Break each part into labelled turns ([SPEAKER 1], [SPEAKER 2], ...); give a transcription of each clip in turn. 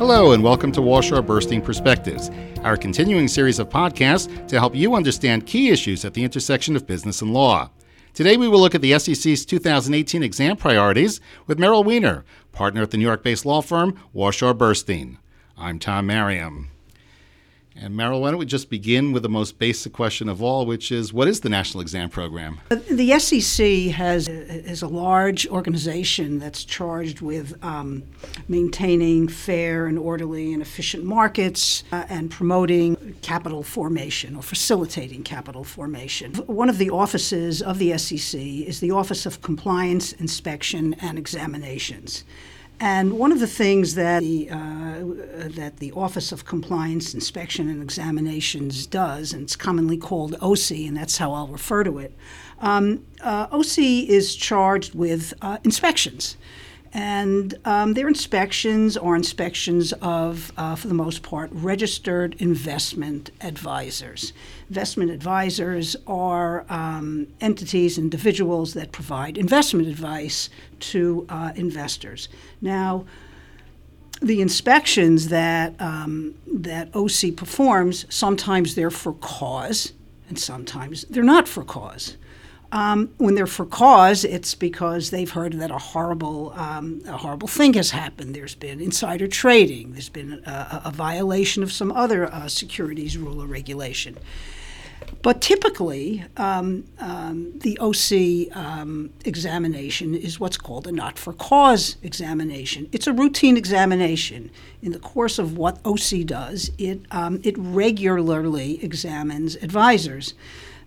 [SPEAKER 1] Hello, and welcome to Warshaw Burstein Perspectives, our continuing series of podcasts to help you understand key issues at the intersection of business and law. Today, we will look at the SEC's 2018 exam priorities with Meryl Wiener, partner at the New York based law firm Warshaw Burstein. I'm Tom Merriam. And Meryl, why don't we just begin with the most basic question of all, which is what is the National Exam Program?
[SPEAKER 2] The SEC has is a large organization that's charged with um, maintaining fair and orderly and efficient markets uh, and promoting capital formation or facilitating capital formation. One of the offices of the SEC is the Office of Compliance, Inspection, and Examinations. And one of the things that the, uh, that the Office of Compliance, Inspection, and Examinations does, and it's commonly called OC, and that's how I'll refer to it, um, uh, OC is charged with uh, inspections. And um, their inspections are inspections of, uh, for the most part, registered investment advisors. Investment advisors are um, entities, individuals that provide investment advice to uh, investors. Now, the inspections that um, that OC performs sometimes they're for cause, and sometimes they're not for cause. Um, when they're for cause, it's because they've heard that a horrible, um, a horrible thing has happened. There's been insider trading. There's been a, a violation of some other uh, securities rule or regulation. But typically, um, um the OC um, examination is what's called a not for cause examination. It's a routine examination. In the course of what OC does, it, um, it regularly examines advisors.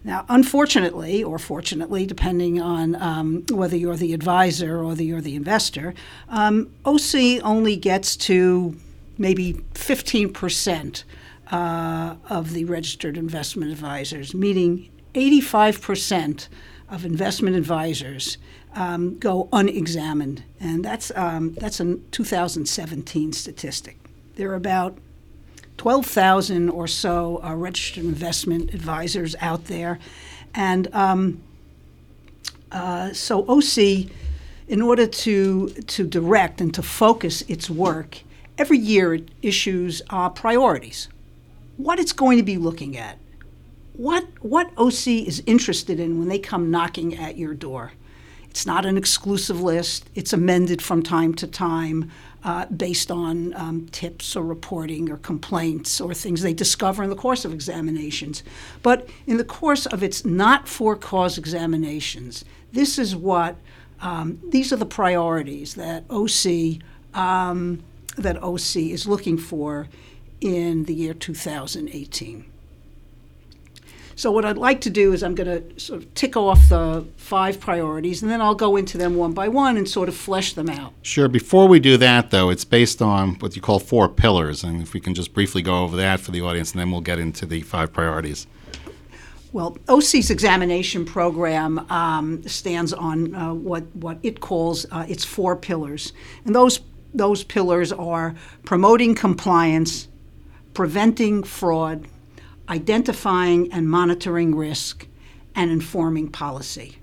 [SPEAKER 2] Now, unfortunately, or fortunately, depending on um, whether you're the advisor or whether you're the investor, um, OC only gets to maybe 15% uh, of the registered investment advisors, meaning 85% of investment advisors um, go unexamined. And that's, um, that's a 2017 statistic. There are about 12,000 or so uh, registered investment advisors out there. And um, uh, so OC, in order to, to direct and to focus its work, every year it issues uh, priorities. What it's going to be looking at. What, what OC is interested in when they come knocking at your door. It's not an exclusive list, it's amended from time to time uh, based on um, tips or reporting or complaints or things they discover in the course of examinations. But in the course of its not for cause examinations, this is what um, these are the priorities that OC um, that OC is looking for in the year 2018. So what I'd like to do is I'm going to sort of tick off the five priorities, and then I'll go into them one by one and sort of flesh them out.
[SPEAKER 1] Sure. Before we do that, though, it's based on what you call four pillars, and if we can just briefly go over that for the audience, and then we'll get into the five priorities.
[SPEAKER 2] Well, OC's examination program um, stands on uh, what what it calls uh, its four pillars, and those those pillars are promoting compliance, preventing fraud, identifying and monitoring risk, and informing policy.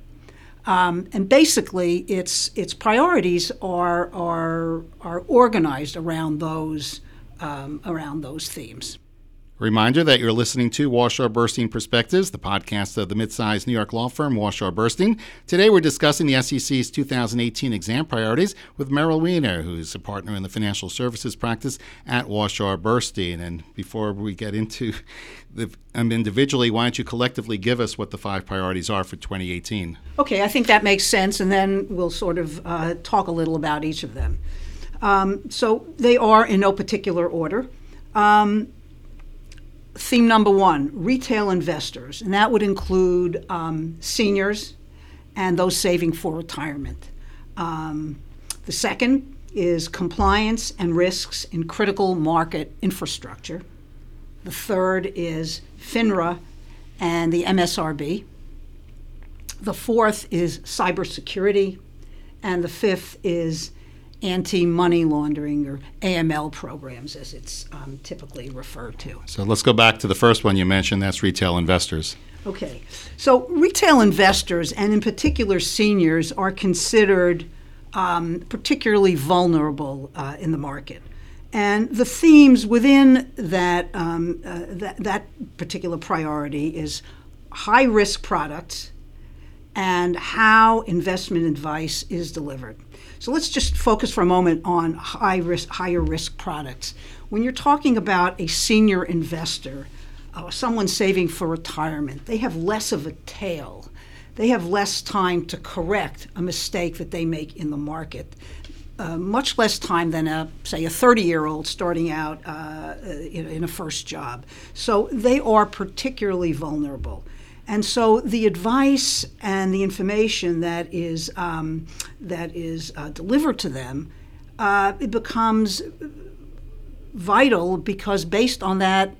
[SPEAKER 2] Um, and basically, its its priorities are are are organized around those um, around those themes.
[SPEAKER 1] Reminder that you're listening to Warshaw Burstein Perspectives, the podcast of the mid-sized New York law firm Warshaw Burstein. Today we're discussing the SEC's 2018 exam priorities with Meryl Wiener, who's a partner in the financial services practice at Warshaw Burstein. And before we get into them um, individually, why don't you collectively give us what the five priorities are for 2018?
[SPEAKER 2] Okay, I think that makes sense, and then we'll sort of uh, talk a little about each of them. Um, so they are in no particular order. Um, theme number one retail investors, and that would include um, seniors and those saving for retirement. Um, the second is compliance and risks in critical market infrastructure. The third is FINRA and the MSRB. The fourth is cybersecurity. And the fifth is anti money laundering or AML programs, as it's um, typically referred to.
[SPEAKER 1] So let's go back to the first one you mentioned that's retail investors.
[SPEAKER 2] Okay. So retail investors, and in particular seniors, are considered um, particularly vulnerable uh, in the market. And the themes within that, um, uh, that, that particular priority is high risk products and how investment advice is delivered. So let's just focus for a moment on high risk, higher risk products. When you're talking about a senior investor, uh, someone saving for retirement, they have less of a tail. They have less time to correct a mistake that they make in the market. Uh, much less time than a say a 30 year old starting out uh, in, in, a first job. So they are particularly vulnerable. And so the advice and the information that is um, that is uh, delivered to them uh, it becomes vital because based on that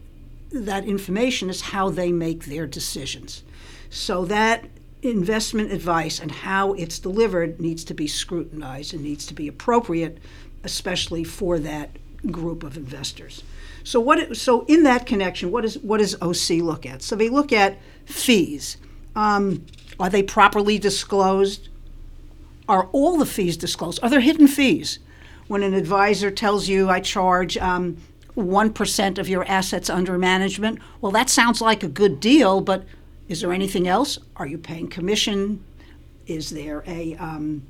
[SPEAKER 2] that information is how they make their decisions. So that investment advice and how it's delivered needs to be scrutinized and needs to be appropriate, especially for that group of investors. So what? So in that connection, what is what does OC look at? So they look at fees. Um, are they properly disclosed? Are all the fees disclosed? Are there hidden fees? When an advisor tells you, "I charge." Um, 1% of your assets under management. Well, that sounds like a good deal, but is there anything else? Are you paying commission? Is there a um,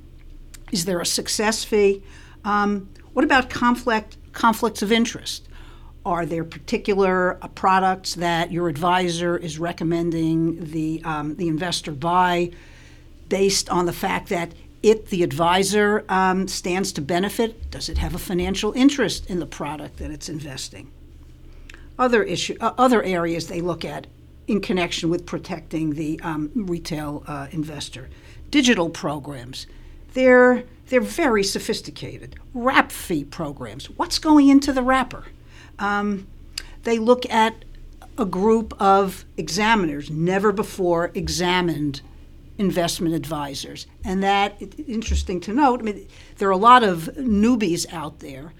[SPEAKER 2] is there a success fee? Um, what about conflict conflicts of interest? Are there particular uh, products that your advisor is recommending the um, the investor buy based on the fact that it, the advisor, um, stands to benefit? Does it have a financial interest in the product that it's investing? Other issue, uh, other areas they look at in connection with protecting the um, retail uh, investor. Digital programs, they're, they're very sophisticated. Wrap fee programs, what's going into the wrapper? Um, they look at a group of examiners, never before examined investment advisors. And that, interesting to note, I mean, there are a lot of newbies out there.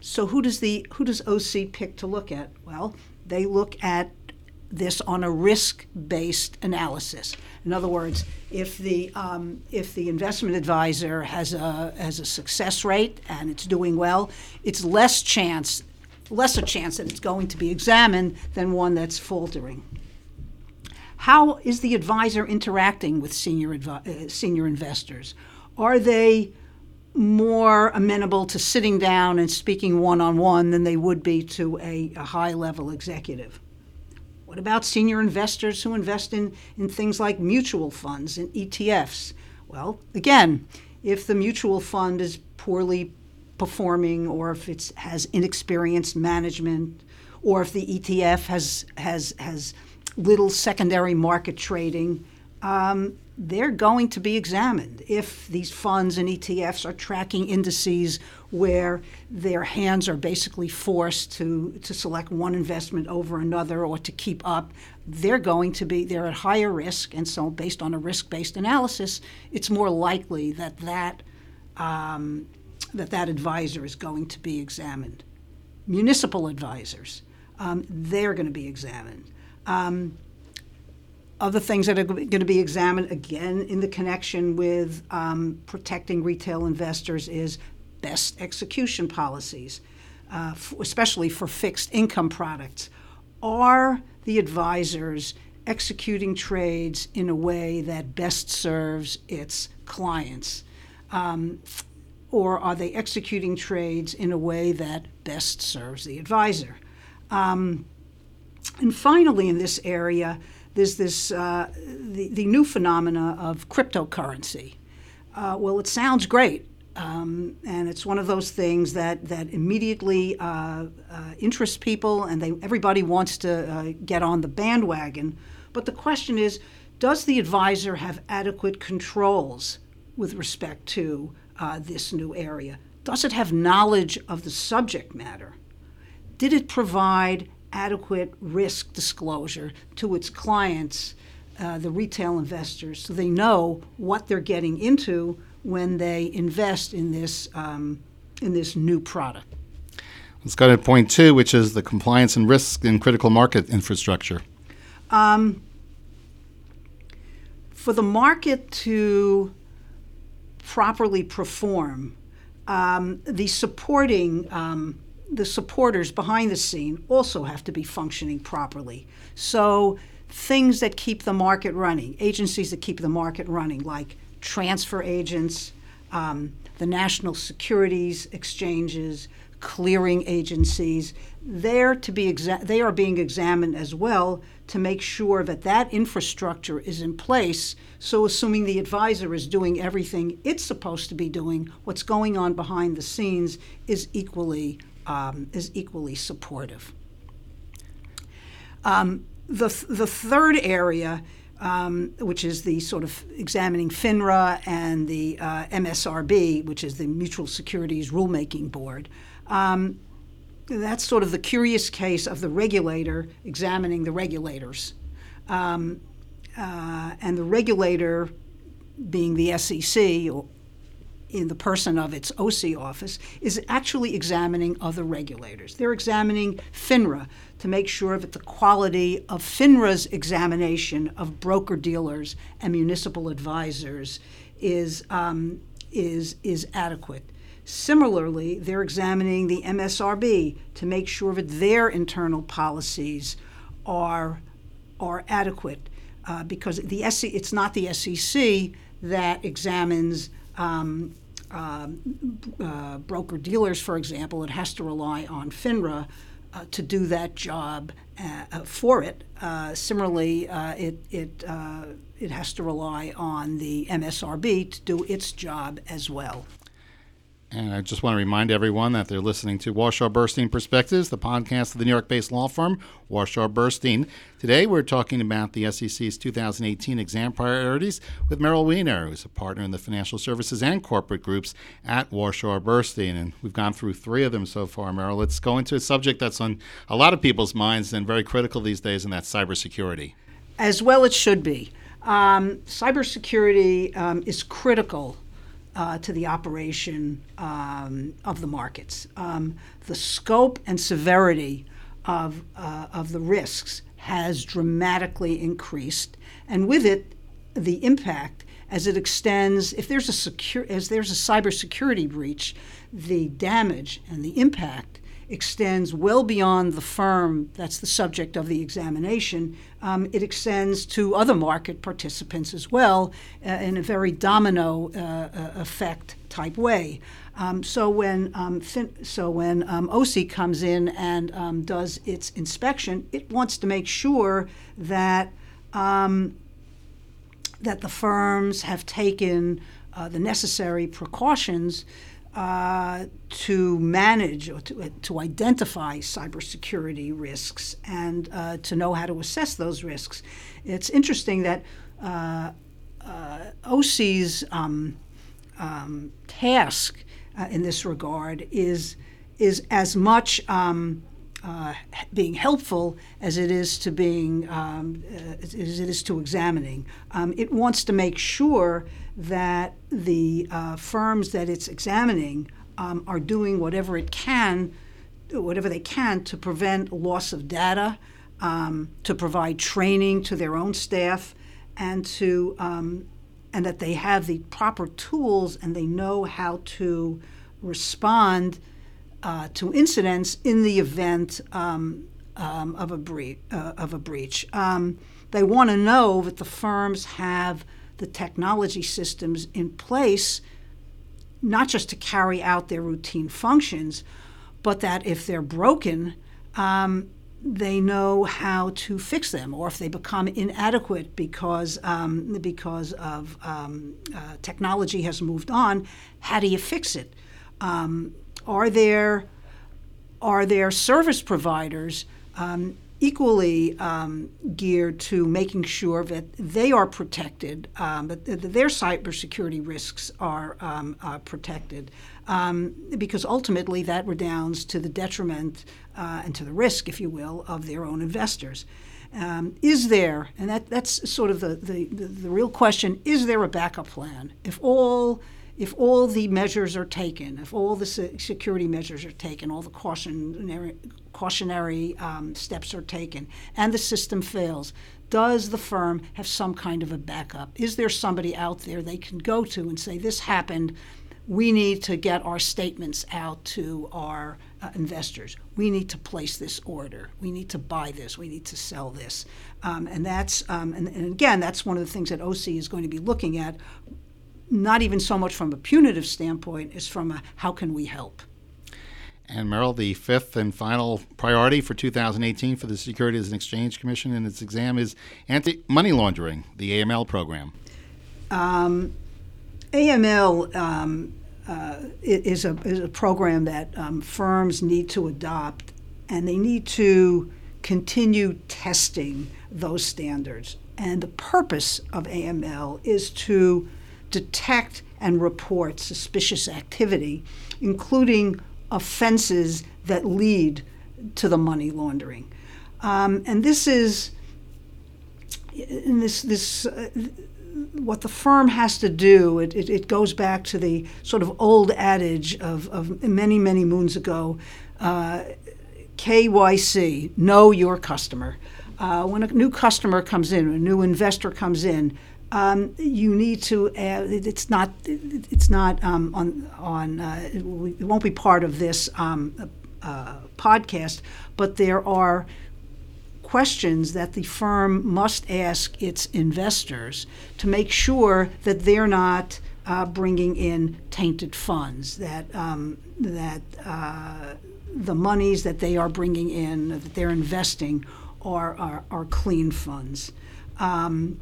[SPEAKER 2] So who does the who does OC pick to look at? Well, they look at this on a risk-based analysis. In other words, if the um, if the investment advisor has a has a success rate and it's doing well, it's less chance lesser chance that it's going to be examined than one that's faltering. How is the advisor interacting with senior advi- uh, senior investors? Are they more amenable to sitting down and speaking one on one than they would be to a, a high level executive? What about senior investors who invest in, in things like mutual funds and ETFs? Well, again, if the mutual fund is poorly performing or if it has inexperienced management or if the ETF has, has, has little secondary market trading, um, they're going to be examined if these funds and ETFs are tracking indices where their hands are basically forced to, to select one investment over another or to keep up. They're going to be they're at higher risk, and so based on a risk-based analysis, it's more likely that that um, that that advisor is going to be examined. Municipal advisors, um, they're going to be examined. Um, other things that are going to be examined again in the connection with um, protecting retail investors is best execution policies, uh, f- especially for fixed income products. Are the advisors executing trades in a way that best serves its clients? Um, or are they executing trades in a way that best serves the advisor? Um, and finally, in this area, there's this uh, the, the new phenomena of cryptocurrency. Uh, well, it sounds great, um, and it's one of those things that that immediately uh, uh interests people, and they everybody wants to uh, get on the bandwagon. But the question is, does the advisor have adequate controls with respect to uh, this new area? Does it have knowledge of the subject matter? Did it provide adequate risk disclosure to its clients, uh, the retail investors, so they know what they're getting into when they invest in this um, in this new product.
[SPEAKER 1] Let's go to point two, which is the compliance and risk in critical market infrastructure. Um,
[SPEAKER 2] for the market to properly perform, um, the supporting um, the supporters behind the scene also have to be functioning properly. So things that keep the market running, agencies that keep the market running, like transfer agents, um, the national securities exchanges, clearing agencies, they're to be exa- they are being examined as well to make sure that that infrastructure is in place. So, assuming the advisor is doing everything it's supposed to be doing, what's going on behind the scenes is equally um, is equally supportive. Um, the the third area. Um, which is the sort of examining FINRA and the uh, MSRB, which is the Mutual Securities Rulemaking Board. Um, that's sort of the curious case of the regulator examining the regulators. Um, uh, and the regulator, being the SEC, in the person of its OC office, is actually examining other regulators. They're examining FINRA to make sure that the quality of FINRA's examination of broker dealers and municipal advisors is, um, is, is adequate. Similarly, they're examining the MSRB to make sure that their internal policies are, are adequate. Uh, because the SEC, it's not the SEC that examines um, uh, uh, broker dealers, for example. It has to rely on FINRA uh, to do that job uh, for it. Uh, similarly, it it it has to rely on the MSRB to do its job as well.
[SPEAKER 1] And I just want to remind everyone that they're listening to Warshaw Burstein Perspectives, the podcast of the New York based law firm Warshaw Burstein. Today we're talking about the SEC's 2018 exam priorities with Meryl Wiener, who's a partner in the financial services and corporate groups at Warshaw Burstein. And we've gone through three of them so far, Meryl. Let's go into a subject that's on a lot of people's minds and very critical these days, and that's cybersecurity.
[SPEAKER 2] As well, it should be. Um, cybersecurity um, is critical uh, to the operation um, of the markets. Um, the scope and severity of, uh, of the risks has dramatically increased, and with it, the impact as it extends. If there's a secure, as there's a cybersecurity breach, the damage and the impact extends well beyond the firm that's the subject of the examination. Um, it extends to other market participants as well uh, in a very domino uh, uh effect type way. Um, so when um, fin- so when um, OC comes in and um, does its inspection, it wants to make sure that um, that the firms have taken uh, the necessary precautions uh, to manage or to, to identify cybersecurity risks and uh, to know how to assess those risks. It's interesting that uh, uh OC's um, um, task uh, in this regard is is as much um, uh, being helpful as it is to being um, uh, as it is to examining. Um, it wants to make sure that the uh, firms that it's examining um, are doing whatever it can, whatever they can to prevent loss of data, um, to provide training to their own staff, and to um, and that they have the proper tools and they know how to respond uh, to incidents in the event um, um, of a breach. Uh, of a breach, um, they want to know that the firms have the technology systems in place, not just to carry out their routine functions, but that if they're broken, um, they know how to fix them, or if they become inadequate because um, because of um, uh, technology has moved on, how do you fix it? Are there are there service providers um, equally um, geared to making sure that they are protected, um, that, that, their cybersecurity risks are um, uh, protected, um, because ultimately that redounds to the detriment uh, and to the risk, if you will, of their own investors. Um, is there, and that, that's sort of the, the, the real question, is there a backup plan? If all if all the measures are taken, if all the security measures are taken, all the cautionary, cautionary um, steps are taken, and the system fails, does the firm have some kind of a backup? Is there somebody out there they can go to and say, This happened, we need to get our statements out to our uh, investors. We need to place this order. We need to buy this. We need to sell this. Um, and that's um, and, and again, that's one of the things that OC is going to be looking at. Not even so much from a punitive standpoint, as from a how can we help.
[SPEAKER 1] And Meryl, the fifth and final priority for 2018 for the Securities and Exchange Commission in its exam is anti money laundering, the AML program.
[SPEAKER 2] Um, AML um, uh, is, a, is a program that um, firms need to adopt, and they need to continue testing those standards. And the purpose of AML is to detect and report suspicious activity, including offenses that lead to the money laundering. Um, and this is, in this, this uh, what the firm has to do, it, it, it, goes back to the sort of old adage of, of many, many moons ago uh, KYC, know your customer. Uh, when a new customer comes in, a new investor comes in, um, you need to. Add, it's not. It's not um, on on. Uh, it won't be part of this um, uh, podcast, but there are questions that the firm must ask its investors to make sure that they're not uh, bringing in tainted funds, that um, that uh, the monies that they are bringing in, that they're investing, are are, are clean funds. Um,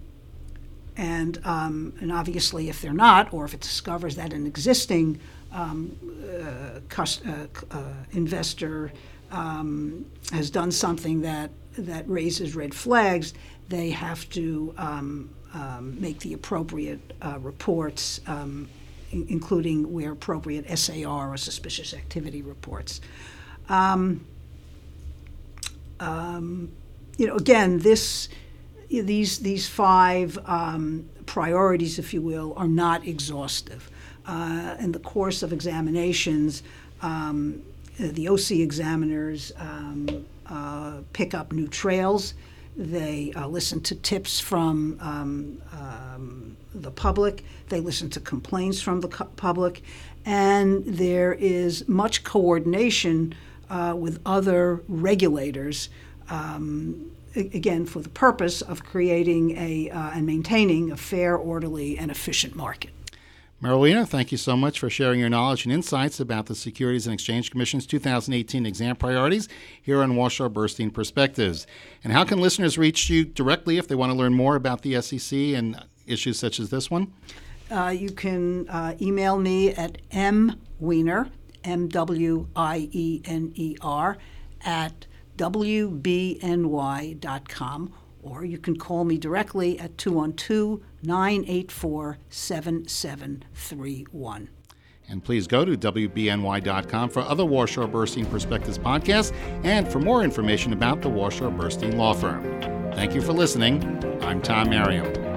[SPEAKER 2] and, um, and obviously, if they're not, or if it discovers that an existing um, uh, uh, uh, investor um, has done something that that raises red flags, they have to um, um, make the appropriate uh, reports, um, in- including where appropriate SAR or suspicious activity reports. You know, again, this these these five um, priorities, if you will, are not exhaustive. Uh, in the course of examinations, um, the OC examiners um, uh, pick up new trails. They uh, listen to tips from um, um, the public. They listen to complaints from the public. And there is much coordination uh, with other regulators, um, again, for the purpose of creating a, uh, and maintaining a fair, orderly, and efficient market.
[SPEAKER 1] Marilena, thank you so much for sharing your knowledge and insights about the Securities and Exchange Commission's 2018 exam priorities here on Warshaw Burstein Perspectives. And how can listeners reach you directly if they want to learn more about the SEC and issues such as this one?
[SPEAKER 2] Uh, you can uh, email me at mwiener, M W I E N E R, at wbny.com or you can call me directly at 212 984 7731.
[SPEAKER 1] And please go to WBNY.com for other Warshaw Burstein Perspectives podcasts and for more information about the Warshaw Burstein Law Firm. Thank you for listening. I'm Tom Merriam.